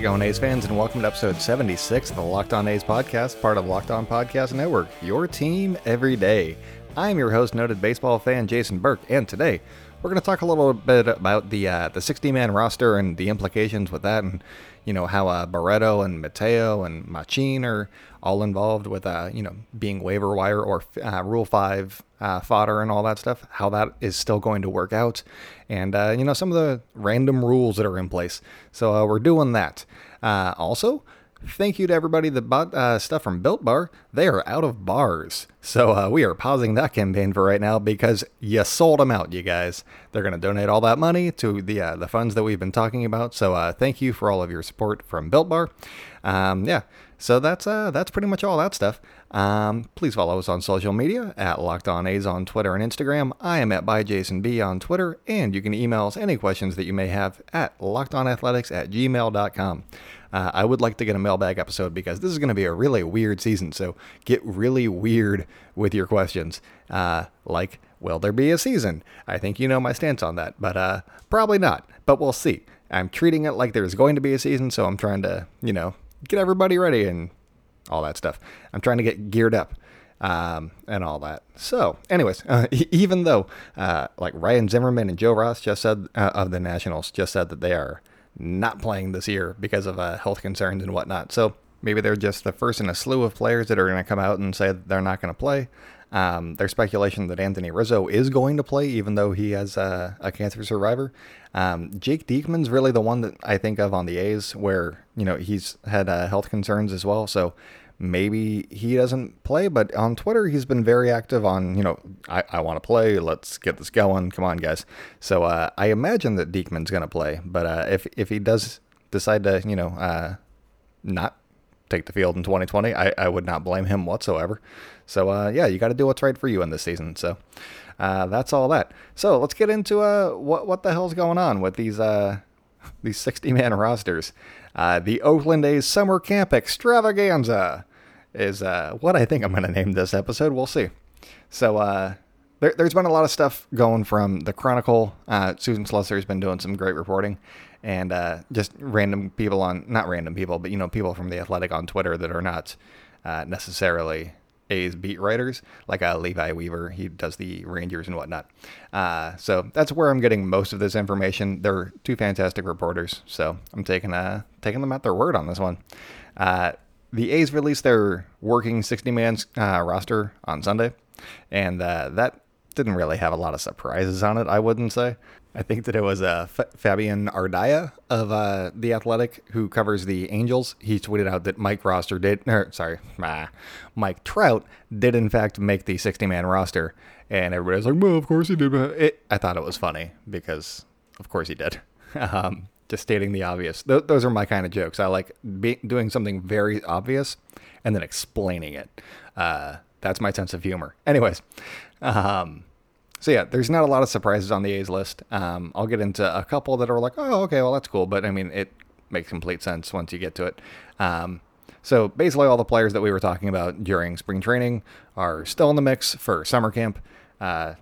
it going, A's fans, and welcome to episode 76 of the Locked On A's podcast, part of Locked On Podcast Network, your team every day. I'm your host, noted baseball fan Jason Burke, and today we're going to talk a little bit about the uh, the 60 man roster and the implications with that, and you know how uh, Barreto and Mateo and Machin are all involved with uh, you know being waiver wire or uh, Rule Five uh, fodder and all that stuff. How that is still going to work out, and uh, you know some of the random rules that are in place. So uh, we're doing that. Uh, also. Thank you to everybody that bought uh, stuff from Built Bar. They are out of bars. So uh, we are pausing that campaign for right now because you sold them out, you guys. They're going to donate all that money to the uh, the funds that we've been talking about. So uh, thank you for all of your support from Built Bar. Um, yeah, so that's uh, that's pretty much all that stuff. Um, please follow us on social media at Locked On A's on Twitter and Instagram. I am at by Jason B on Twitter, and you can email us any questions that you may have at lockedonathletics at gmail.com. Uh, I would like to get a mailbag episode because this is going to be a really weird season. So get really weird with your questions. Uh, like, will there be a season? I think you know my stance on that, but uh, probably not. But we'll see. I'm treating it like there's going to be a season, so I'm trying to, you know, get everybody ready and all that stuff. I'm trying to get geared up. Um, and all that. So, anyways, uh, even though uh, like Ryan Zimmerman and Joe Ross just said uh, of the Nationals just said that they are not playing this year because of uh, health concerns and whatnot. So maybe they're just the first in a slew of players that are going to come out and say they're not going to play. Um, there's speculation that Anthony Rizzo is going to play, even though he has a, a cancer survivor. Um, Jake Diekman's really the one that I think of on the A's, where you know he's had uh, health concerns as well. So maybe he doesn't play, but on Twitter he's been very active on, you know, I, I want to play, let's get this going, come on guys. So uh, I imagine that Diekman's going to play, but uh, if if he does decide to, you know, uh, not take the field in 2020, I, I would not blame him whatsoever. So uh, yeah, you got to do what's right for you in this season. So uh, that's all that. So let's get into uh, what what the hell's going on with these these 60 man rosters. the Oakland A's summer camp extravaganza is uh, what I think I'm going to name this episode. We'll see. So uh, there, has been a lot of stuff going from the Chronicle. Uh, Susan Slusser has been doing some great reporting, and uh, just random people on not random people, but you know people from the Athletic on Twitter that are not uh, necessarily A's beat writers, like uh, Levi Weaver. He does the Rangers and whatnot. Uh, so that's where I'm getting most of this information. They're two fantastic reporters, so I'm taking uh, taking them at their word on this one. Uh, the A's released their working 60 man uh, roster on Sunday, and uh, that didn't really have a lot of surprises on it, I wouldn't say. I think that it was uh, F- Fabian Ardaya of uh, The Athletic who covers the Angels. He tweeted out that Mike Roster did, or sorry, ah, Mike Trout did in fact make the 60 man roster. And everybody's like, well, of course he did. It, I thought it was funny because, of course, he did. Um, just stating the obvious. Th- those are my kind of jokes. I like be- doing something very obvious and then explaining it. Uh, that's my sense of humor. Anyways, um, so yeah, there's not a lot of surprises on the A's list. Um, I'll get into a couple that are like, oh, okay, well that's cool, but I mean, it makes complete sense once you get to it. Um, so basically, all the players that we were talking about during spring training are still in the mix for summer camp. Uh,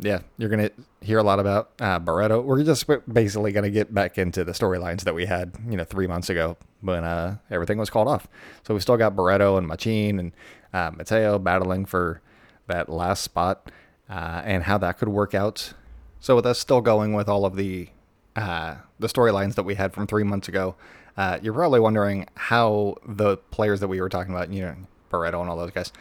yeah, you're gonna hear a lot about uh, Barreto. We're just basically gonna get back into the storylines that we had, you know, three months ago when uh, everything was called off. So we still got Barreto and Machin and uh, Mateo battling for that last spot, uh, and how that could work out. So with us still going with all of the uh, the storylines that we had from three months ago, uh, you're probably wondering how the players that we were talking about, you know, Barreto and all those guys,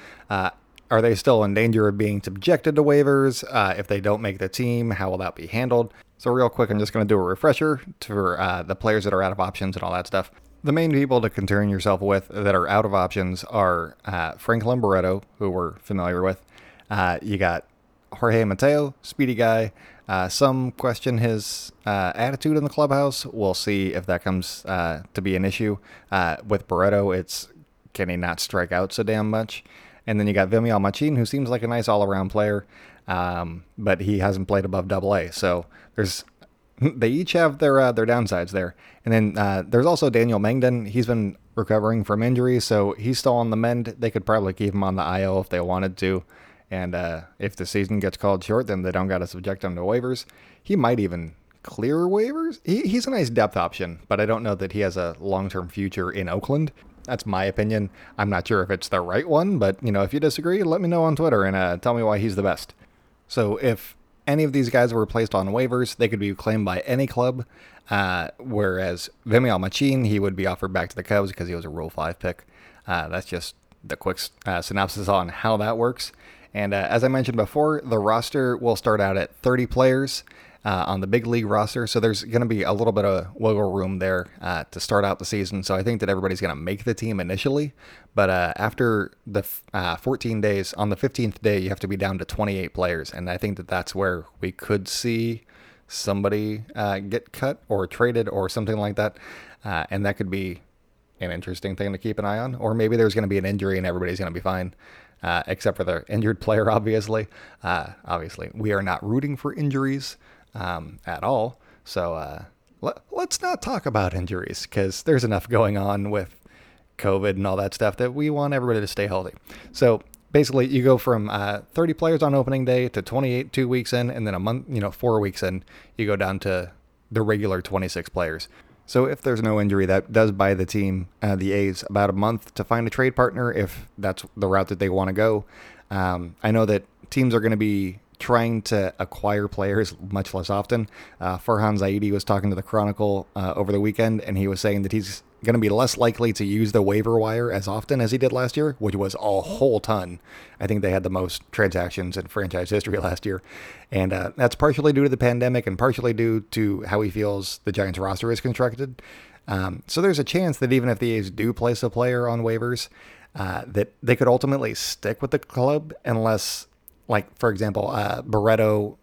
are they still in danger of being subjected to waivers? Uh, if they don't make the team, how will that be handled? So, real quick, I'm just going to do a refresher for uh, the players that are out of options and all that stuff. The main people to concern yourself with that are out of options are uh, Franklin Barreto, who we're familiar with. Uh, you got Jorge Mateo, speedy guy. Uh, some question his uh, attitude in the clubhouse. We'll see if that comes uh, to be an issue. Uh, with Barreto, it's can he not strike out so damn much? And then you got Vimael Machin, who seems like a nice all around player, um, but he hasn't played above double A. So there's they each have their uh, their downsides there. And then uh, there's also Daniel Mengden. He's been recovering from injury, so he's still on the mend. They could probably keep him on the IL if they wanted to. And uh, if the season gets called short, then they don't got to subject him to waivers. He might even clear waivers. He, he's a nice depth option, but I don't know that he has a long term future in Oakland. That's my opinion. I'm not sure if it's the right one, but you know, if you disagree, let me know on Twitter and uh, tell me why he's the best. So if any of these guys were placed on waivers, they could be claimed by any club. Uh, whereas Vimael Machin, he would be offered back to the Cubs because he was a Rule 5 pick. Uh, that's just the quick uh, synopsis on how that works. And uh, as I mentioned before, the roster will start out at 30 players uh, on the big league roster. So there's going to be a little bit of wiggle room there uh, to start out the season. So I think that everybody's going to make the team initially. But uh, after the uh, 14 days, on the 15th day, you have to be down to 28 players. And I think that that's where we could see somebody uh, get cut or traded or something like that. Uh, and that could be an interesting thing to keep an eye on. Or maybe there's going to be an injury and everybody's going to be fine. Except for the injured player, obviously. Obviously, we are not rooting for injuries um, at all. So uh, let, us not talk about injuries because there's enough going on with COVID and all that stuff that we want everybody to stay healthy. So basically, you go from uh, 30 players on opening day to 28 two weeks in, and then a month, you know, four weeks in, you go down to the regular 26 players. So if there's no injury, that does buy the team, uh, the A's, about a month to find a trade partner if that's the route that they want to go. Um, I know that teams are going to be trying to acquire players much less often. Uh, Farhan Zaidi was talking to the Chronicle uh, over the weekend, and he was saying that he's going to be less likely to use the waiver wire as often as he did last year, which was a whole ton. I think they had the most transactions in franchise history last year. And uh, that's partially due to the pandemic and partially due to how he feels the Giants roster is constructed. Um, so there's a chance that even if the A's do place a player on waivers, uh, that they could ultimately stick with the club unless like for example, uh, Barreto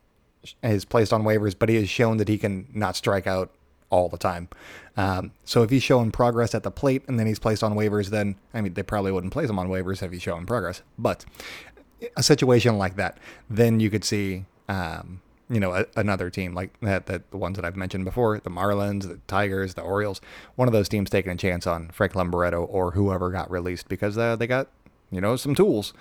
is placed on waivers, but he has shown that he can not strike out all the time. Um, so if he's showing progress at the plate and then he's placed on waivers, then I mean they probably wouldn't place him on waivers if he's showing progress. But a situation like that, then you could see. Um, you know, a, another team like that, that the ones that I've mentioned before, the Marlins, the Tigers, the Orioles, one of those teams taking a chance on Frank Barreto or whoever got released because uh, they got, you know, some tools.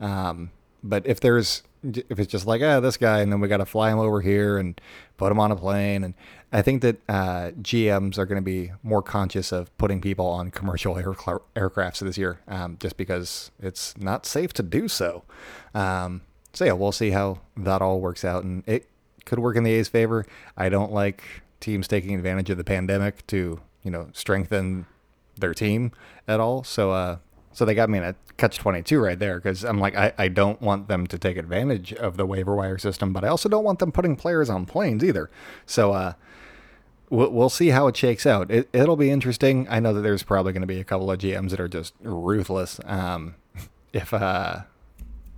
Um, but if there's if it's just like ah this guy and then we got to fly him over here and put him on a plane and I think that uh, GMs are going to be more conscious of putting people on commercial air, aircrafts this year um, just because it's not safe to do so. Um, so yeah, we'll see how that all works out and it could work in the A's favor. I don't like teams taking advantage of the pandemic to you know strengthen their team at all. So uh, so they got me in a catch 22 right there because I'm like, I, I don't want them to take advantage of the waiver wire system, but I also don't want them putting players on planes either. So, uh, we'll, we'll see how it shakes out. It, it'll be interesting. I know that there's probably going to be a couple of GMs that are just ruthless. Um, if, uh,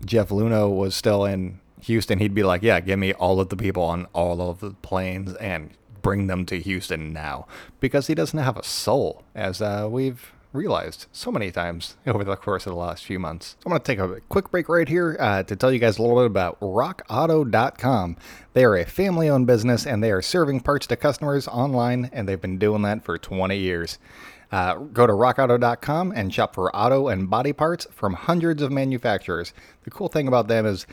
Jeff Luhnow was still in Houston, he'd be like, yeah, give me all of the people on all of the planes and bring them to Houston now because he doesn't have a soul, as uh, we've realized so many times over the course of the last few months. So I'm going to take a quick break right here uh, to tell you guys a little bit about RockAuto.com. They are a family owned business and they are serving parts to customers online, and they've been doing that for 20 years. Uh, go to rockauto.com and shop for auto and body parts from hundreds of manufacturers. The cool thing about them is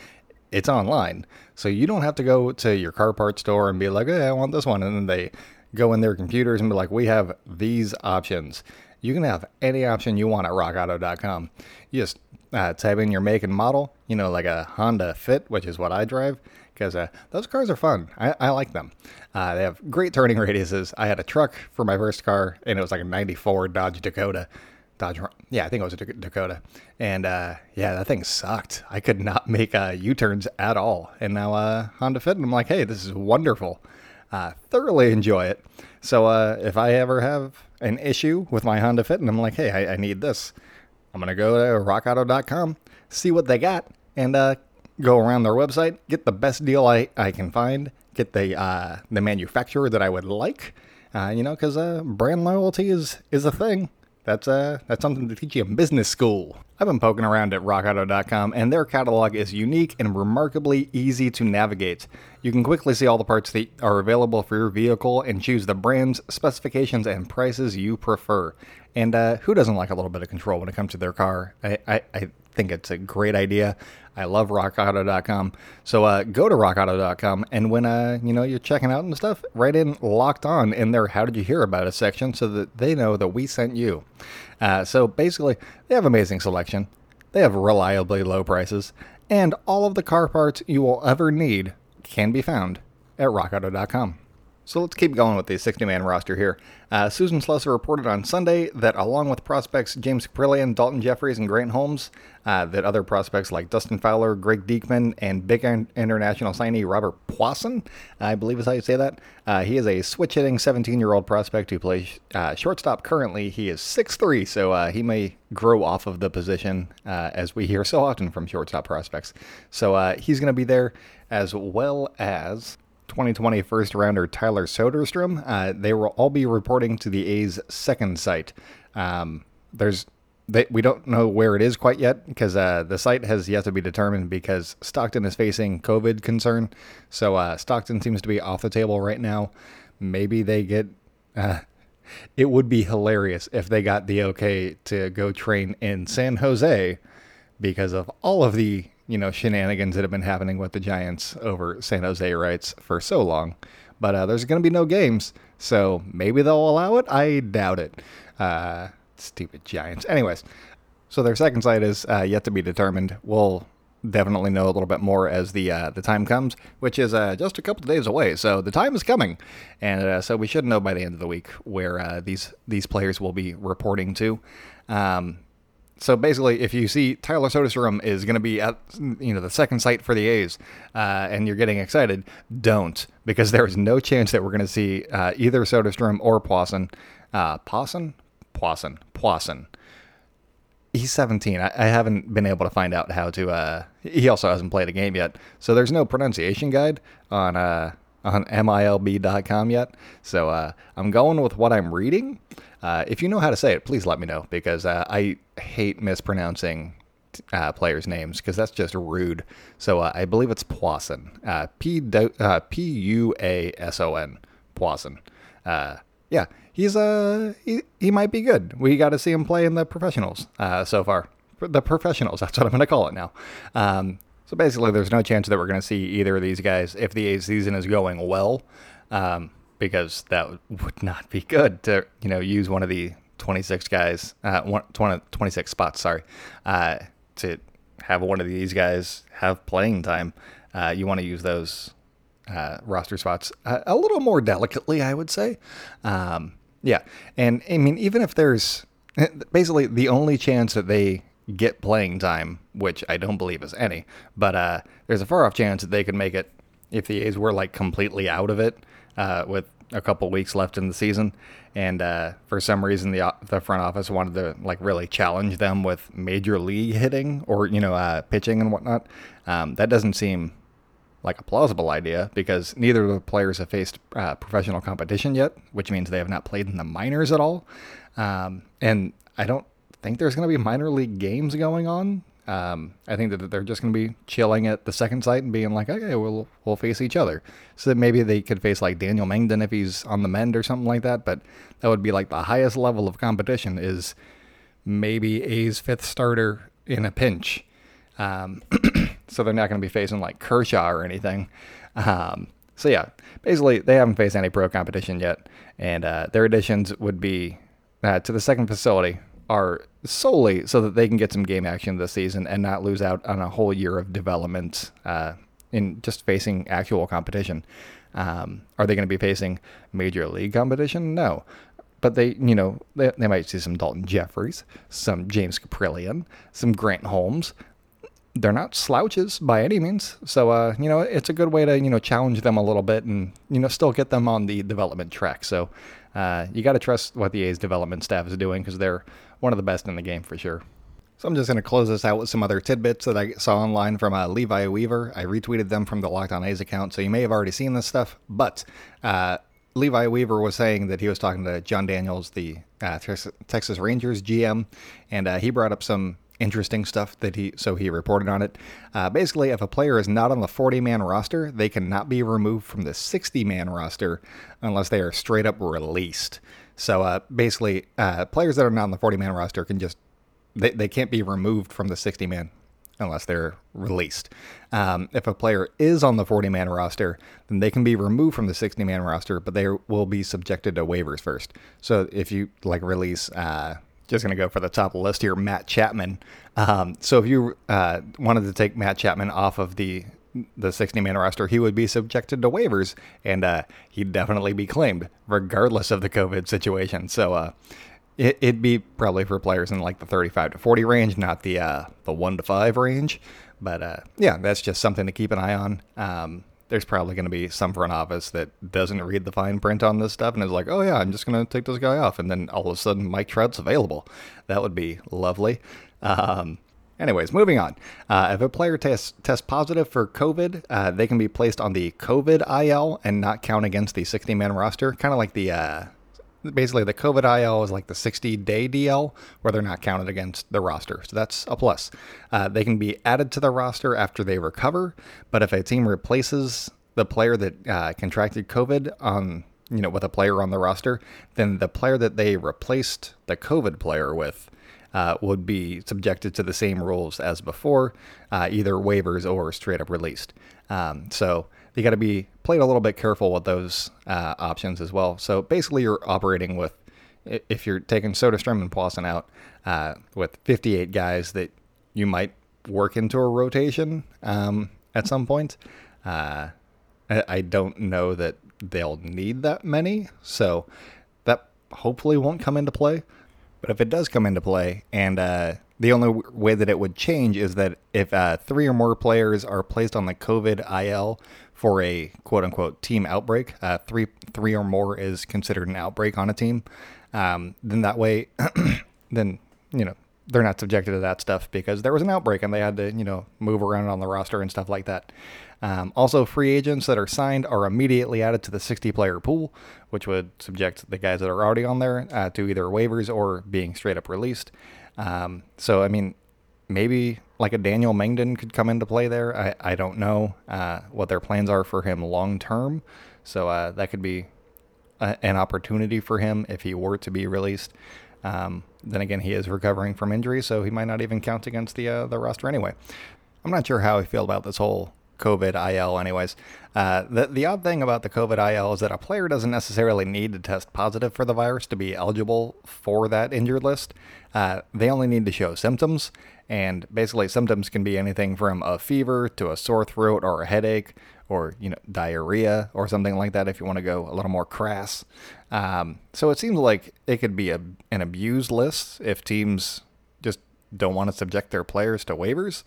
it's online. So you don't have to go to your car parts store and be like, hey, I want this one. And then they go in their computers and be like, we have these options you can have any option you want at rockauto.com. You just uh, type in your make and model, you know, like a Honda Fit, which is what I drive, because uh, those cars are fun. I, I like them. Uh, they have great turning radiuses. I had a truck for my first car, and it was like a 94 Dodge Dakota. Dodge, yeah, I think it was a Dakota. And uh, yeah, that thing sucked. I could not make uh, U turns at all. And now uh, Honda Fit, and I'm like, hey, this is wonderful. Uh, thoroughly enjoy it. So uh, if I ever have an issue with my Honda Fit and I'm like, hey, I, I need this, I'm going to go to rockauto.com, see what they got, and uh, go around their website, get the best deal I, I can find, get the, uh, the manufacturer that I would like, uh, you know, because uh, brand loyalty is, is a thing. That's uh, that's something to teach you in business school. I've been poking around at rockauto.com and their catalog is unique and remarkably easy to navigate. You can quickly see all the parts that are available for your vehicle and choose the brands, specifications, and prices you prefer. And uh, who doesn't like a little bit of control when it comes to their car? I, I, I think it's a great idea. I love rockauto.com. So uh, go to rockauto.com and when uh, you know you're checking out and stuff, write in locked on in their how did you hear about us section so that they know that we sent you. Uh, so basically, they have amazing selection. They have reliably low prices, and all of the car parts you will ever need can be found at rockauto.com. So let's keep going with the 60 man roster here. Uh, Susan Slusser reported on Sunday that along with prospects James Kaprielian, Daulton Jefferies, and Grant Holmes, uh, that other prospects like Dustin Fowler, Greg Deichmann, and big international signee Robert Puason, I believe is how you say that. Uh, he is a switch hitting 17 year old prospect who plays uh, shortstop currently. He is 6'3, so uh, he may grow off of the position uh, as we hear so often from shortstop prospects. So he's going to be there as well as 2020 first rounder Tyler Soderstrom. Uh, they will all be reporting to the A's second site. Um, there's they, we don't know where it is quite yet because uh, the site has yet to be determined because Stockton is facing COVID concern. So uh, Stockton seems to be off the table right now. Maybe they get. Uh, it would be hilarious if they got the okay to go train in San Jose because of all of the you know shenanigans that have been happening with the Giants over San Jose rights for so long. But uh, there's going to be no games, so maybe they'll allow it. I doubt it. Uh, stupid Giants. Anyways, so their second site is uh, yet to be determined. We'll definitely know a little bit more as the uh, the time comes, which is uh, just a couple of days away. So the time is coming, and uh, so we should know by the end of the week where uh, these these players will be reporting to. Um, so basically, if you see Tyler Soderstrom is going to be at you know the second site for the A's, uh, and you're getting excited, don't because there is no chance that we're going to see uh, either Soderstrom or Puason. Uh, Pawson, Puason, Puason. He's 17. I, I, haven't been able to find out how to. Uh, he also hasn't played a game yet, so there's no pronunciation guide on uh, on milb.com yet. So uh, I'm going with what I'm reading. Uh, if you know how to say it, please let me know because uh, I hate mispronouncing uh, players' names because that's just rude. So uh, I believe it's Puason. Uh, P U A S O N. Puason. yeah, he's uh he, he might be good. We got to see him play in the professionals so far. The professionals. That's what I'm going to call it now. Um, so basically, there's no chance that we're going to see either of these guys if the season is going well. Um, because that would not be good to you know use one of the 26 guys, uh, one, 20, 26 spots, sorry, uh, to have one of these guys have playing time. Uh, you want to use those uh, roster spots a, a, little more delicately, I would say. Um, yeah, and I mean, even if there's basically the only chance that they get playing time, which I don't believe is any, but uh, there's a far off chance that they could make it if the A's were like completely out of it uh, with a couple weeks left in the season, and uh, for some reason the the front office wanted to like really challenge them with major league hitting or you know uh, pitching and whatnot. Um, that doesn't seem like a plausible idea because neither of the players have faced uh, professional competition yet, which means they have not played in the minors at all. Um, and I don't think there's going to be minor league games going on um, I think that they're just going to be chilling at the second site and being like, okay, we'll we'll face each other. So that maybe they could face like Daniel Mengden if he's on the mend or something like that. But that would be like the highest level of competition is maybe A's fifth starter in a pinch. Um, so they're not going to be facing like Kershaw or anything. Um, so yeah, basically they haven't faced any pro competition yet, and uh, their additions would be uh, to the second facility are solely so that they can get some game action this season and not lose out on a whole year of development uh, in just facing actual competition. Um, are they going to be facing major league competition? No. But they, you know, they, they might see some Daulton Jefferies, some James Kaprielian, some Grant Holmes. They're not slouches by any means. So, uh, you know, it's a good way to, you know, challenge them a little bit and, you know, still get them on the development track. So, uh, you got to trust what the A's development staff is doing because they're one of the best in the game for sure. So I'm just going to close this out with some other tidbits that I saw online from uh, Levi Weaver. I retweeted them from the Locked On A's account, so you may have already seen this stuff. But uh, Levi Weaver was saying that he was talking to Jon Daniels, the uh, Texas Rangers GM, and uh, he brought up some interesting stuff that he so he reported on it. Uh, basically, if a player is not on the 40 man roster, they cannot be removed from the 60 man roster unless they are straight up released. So uh, basically, uh, players that are not on the 40 man roster can just they, they can't be removed from the 60 man unless they're released. Um, if a player is on the 40 man roster, then they can be removed from the 60 man roster, but they will be subjected to waivers first. So if you like release, uh, just going to go for the top of the list here, Matt Chapman. Um, so if you uh, wanted to take Matt Chapman off of the the 60 man roster, he would be subjected to waivers and uh, he'd definitely be claimed, regardless of the COVID situation. So uh, it, would be probably for players in like the 35 to 40 range, not the uh, the one to five range. But uh, yeah, that's just something to keep an eye on. Um, there's probably going to be some front office that doesn't read the fine print on this stuff and is like, oh yeah, I'm just going to take this guy off, and then all of a sudden Mike Trout's available. That would be lovely. Um, Anyways, moving on. Uh, if a player tests test positive for COVID, uh, they can be placed on the COVID IL and not count against the 60 man roster, kind of like the uh, basically the COVID IL is like the 60 day DL where they're not counted against the roster. So that's a plus. Uh, they can be added to the roster after they recover, but if a team replaces the player that uh, contracted COVID on you know with a player on the roster, then the player that they replaced the COVID player with uh, would be subjected to the same rules as before, uh, either waivers or straight up released. Um, so you got to be played a little bit careful with those uh, options as well. So basically, you're operating with if you're taking Soderstrom and Puason out uh, with 58 guys that you might work into a rotation um, at some point. Uh, I don't know that they'll need that many, so that hopefully won't come into play. But if it does come into play, and uh, the only way that it would change is that if uh, three or more players are placed on the COVID IL for a quote unquote team outbreak. Uh, three three or more is considered an outbreak on a team. Um, then that way, then you know they're not subjected to that stuff because there was an outbreak and they had to you know move around on the roster and stuff like that. Um, also, free agents that are signed are immediately added to the 60 player pool, which would subject the guys that are already on there uh, to either waivers or being straight up released. Um, so, I mean, maybe like a Daniel Mengden could come into play there. I, I don't know uh, what their plans are for him long term. So uh, that could be a, an opportunity for him if he were to be released. Um, then again, he is recovering from injury, so he might not even count against the uh, the roster anyway. I'm not sure how I feel about this whole COVID IL, anyways. Uh, the, the odd thing about the COVID IL is that a player doesn't necessarily need to test positive for the virus to be eligible for that injured list. Uh, they only need to show symptoms, and basically, symptoms can be anything from a fever to a sore throat or a headache or you know diarrhea or something like that if you want to go a little more crass. Um, so it seems like it could be a, an abused list if teams just don't want to subject their players to waivers.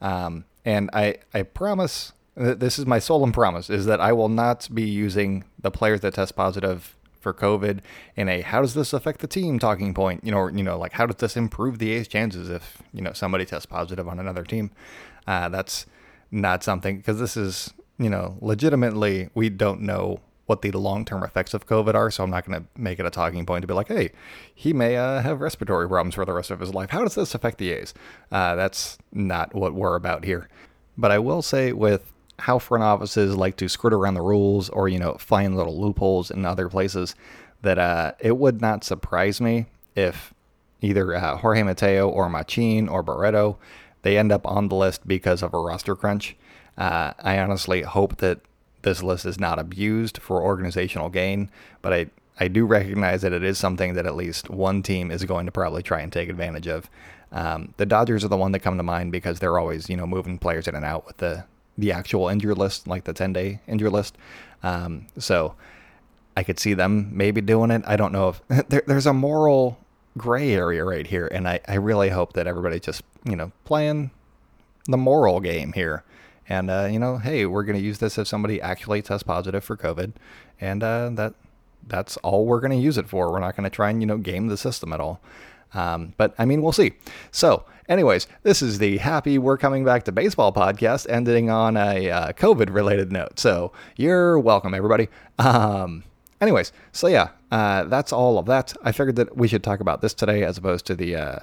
Um, and I I promise this is my solemn promise is that I will not be using the players that test positive for COVID in a how does this affect the team talking point, you know, or, you know, like how does this improve the A's chances if, you know, somebody tests positive on another team? Uh, that's not something because this is, you know, legitimately we don't know what the long-term effects of COVID are, so I'm not going to make it a talking point to be like, hey, he may uh, have respiratory problems for the rest of his life. How does this affect the A's? Uh, that's not what we're about here. But I will say with how front offices like to skirt around the rules or you know find little loopholes in other places that uh, it would not surprise me if either uh, Jorge Mateo or Machin or Barreto they end up on the list because of a roster crunch. Uh, I honestly hope that this list is not abused for organizational gain, but I I do recognize that it is something that at least one team is going to probably try and take advantage of. Um, the Dodgers are the one that come to mind because they're always, you know, moving players in and out with the the actual injury list, like the 10 day injury list. Um, so I could see them maybe doing it. I don't know if there, there's a moral gray area right here. And I, I really hope that everybody just, you know, playing the moral game here. And, uh, you know, hey, we're going to use this if somebody actually tests positive for COVID. And uh, that that's all we're going to use it for. We're not going to try and, you know, game the system at all. Um, but I mean, we'll see. So, anyways, this is the happy we're coming back to baseball podcast, ending on a uh, COVID related note. So, you're welcome, everybody. Um, anyways, so yeah, uh, that's all of that. I figured that we should talk about this today as opposed to the uh,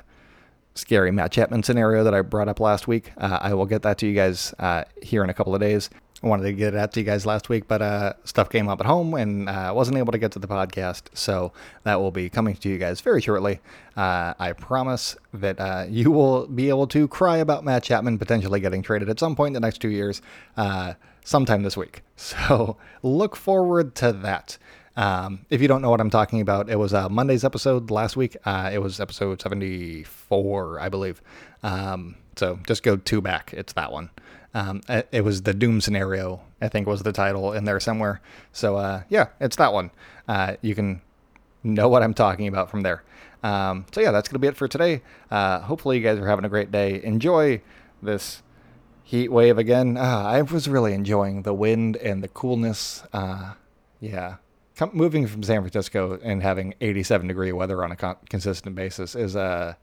scary Matt Chapman scenario that I brought up last week. Uh, I will get that to you guys uh, here in a couple of days. I wanted to get it out to you guys last week, but uh, stuff came up at home and uh, wasn't able to get to the podcast. So that will be coming to you guys very shortly. Uh, I promise that uh, you will be able to cry about Matt Chapman potentially getting traded at some point in the next two years, uh, sometime this week. So look forward to that. Um, if you don't know what I'm talking about, it was uh, Monday's episode last week. Uh, it was episode 74, I believe. Um, so just go two back. It's that one. Um, it was the Doom scenario, I think was the title in there somewhere. So uh, yeah, it's that one. Uh, you can know what I'm talking about from there. Um, so yeah, that's gonna be it for today. Uh, hopefully you guys are having a great day. Enjoy this heat wave again. Uh, I was really enjoying the wind and the coolness. Uh, yeah, Com- moving from San Francisco and having 87 degree weather on a con- consistent basis is uh,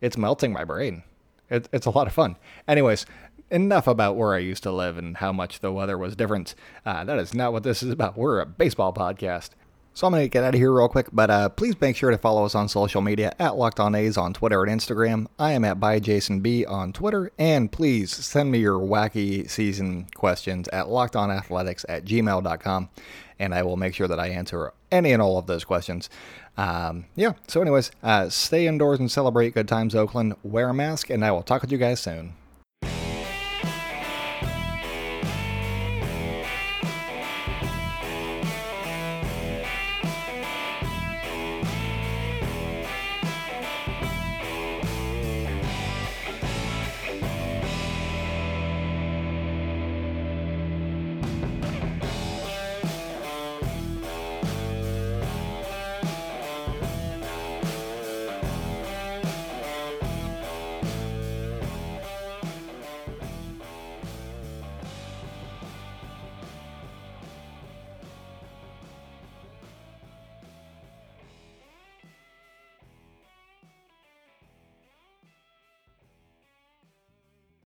it's melting my brain. It, it's a lot of fun. Anyways, enough about where I used to live and how much the weather was different. Uh, that is not what this is about. We're a baseball podcast. So I'm going to get out of here real quick, but uh, please make sure to follow us on social media at Locked On A's on Twitter and Instagram. I am at ByJasonB on Twitter, and please send me your wacky season questions at lockedonathletics at gmail.com, and I will make sure that I answer any and all of those questions. Um, yeah, so anyways, uh, stay indoors and celebrate good times, Oakland. Wear a mask, and I will talk with you guys soon.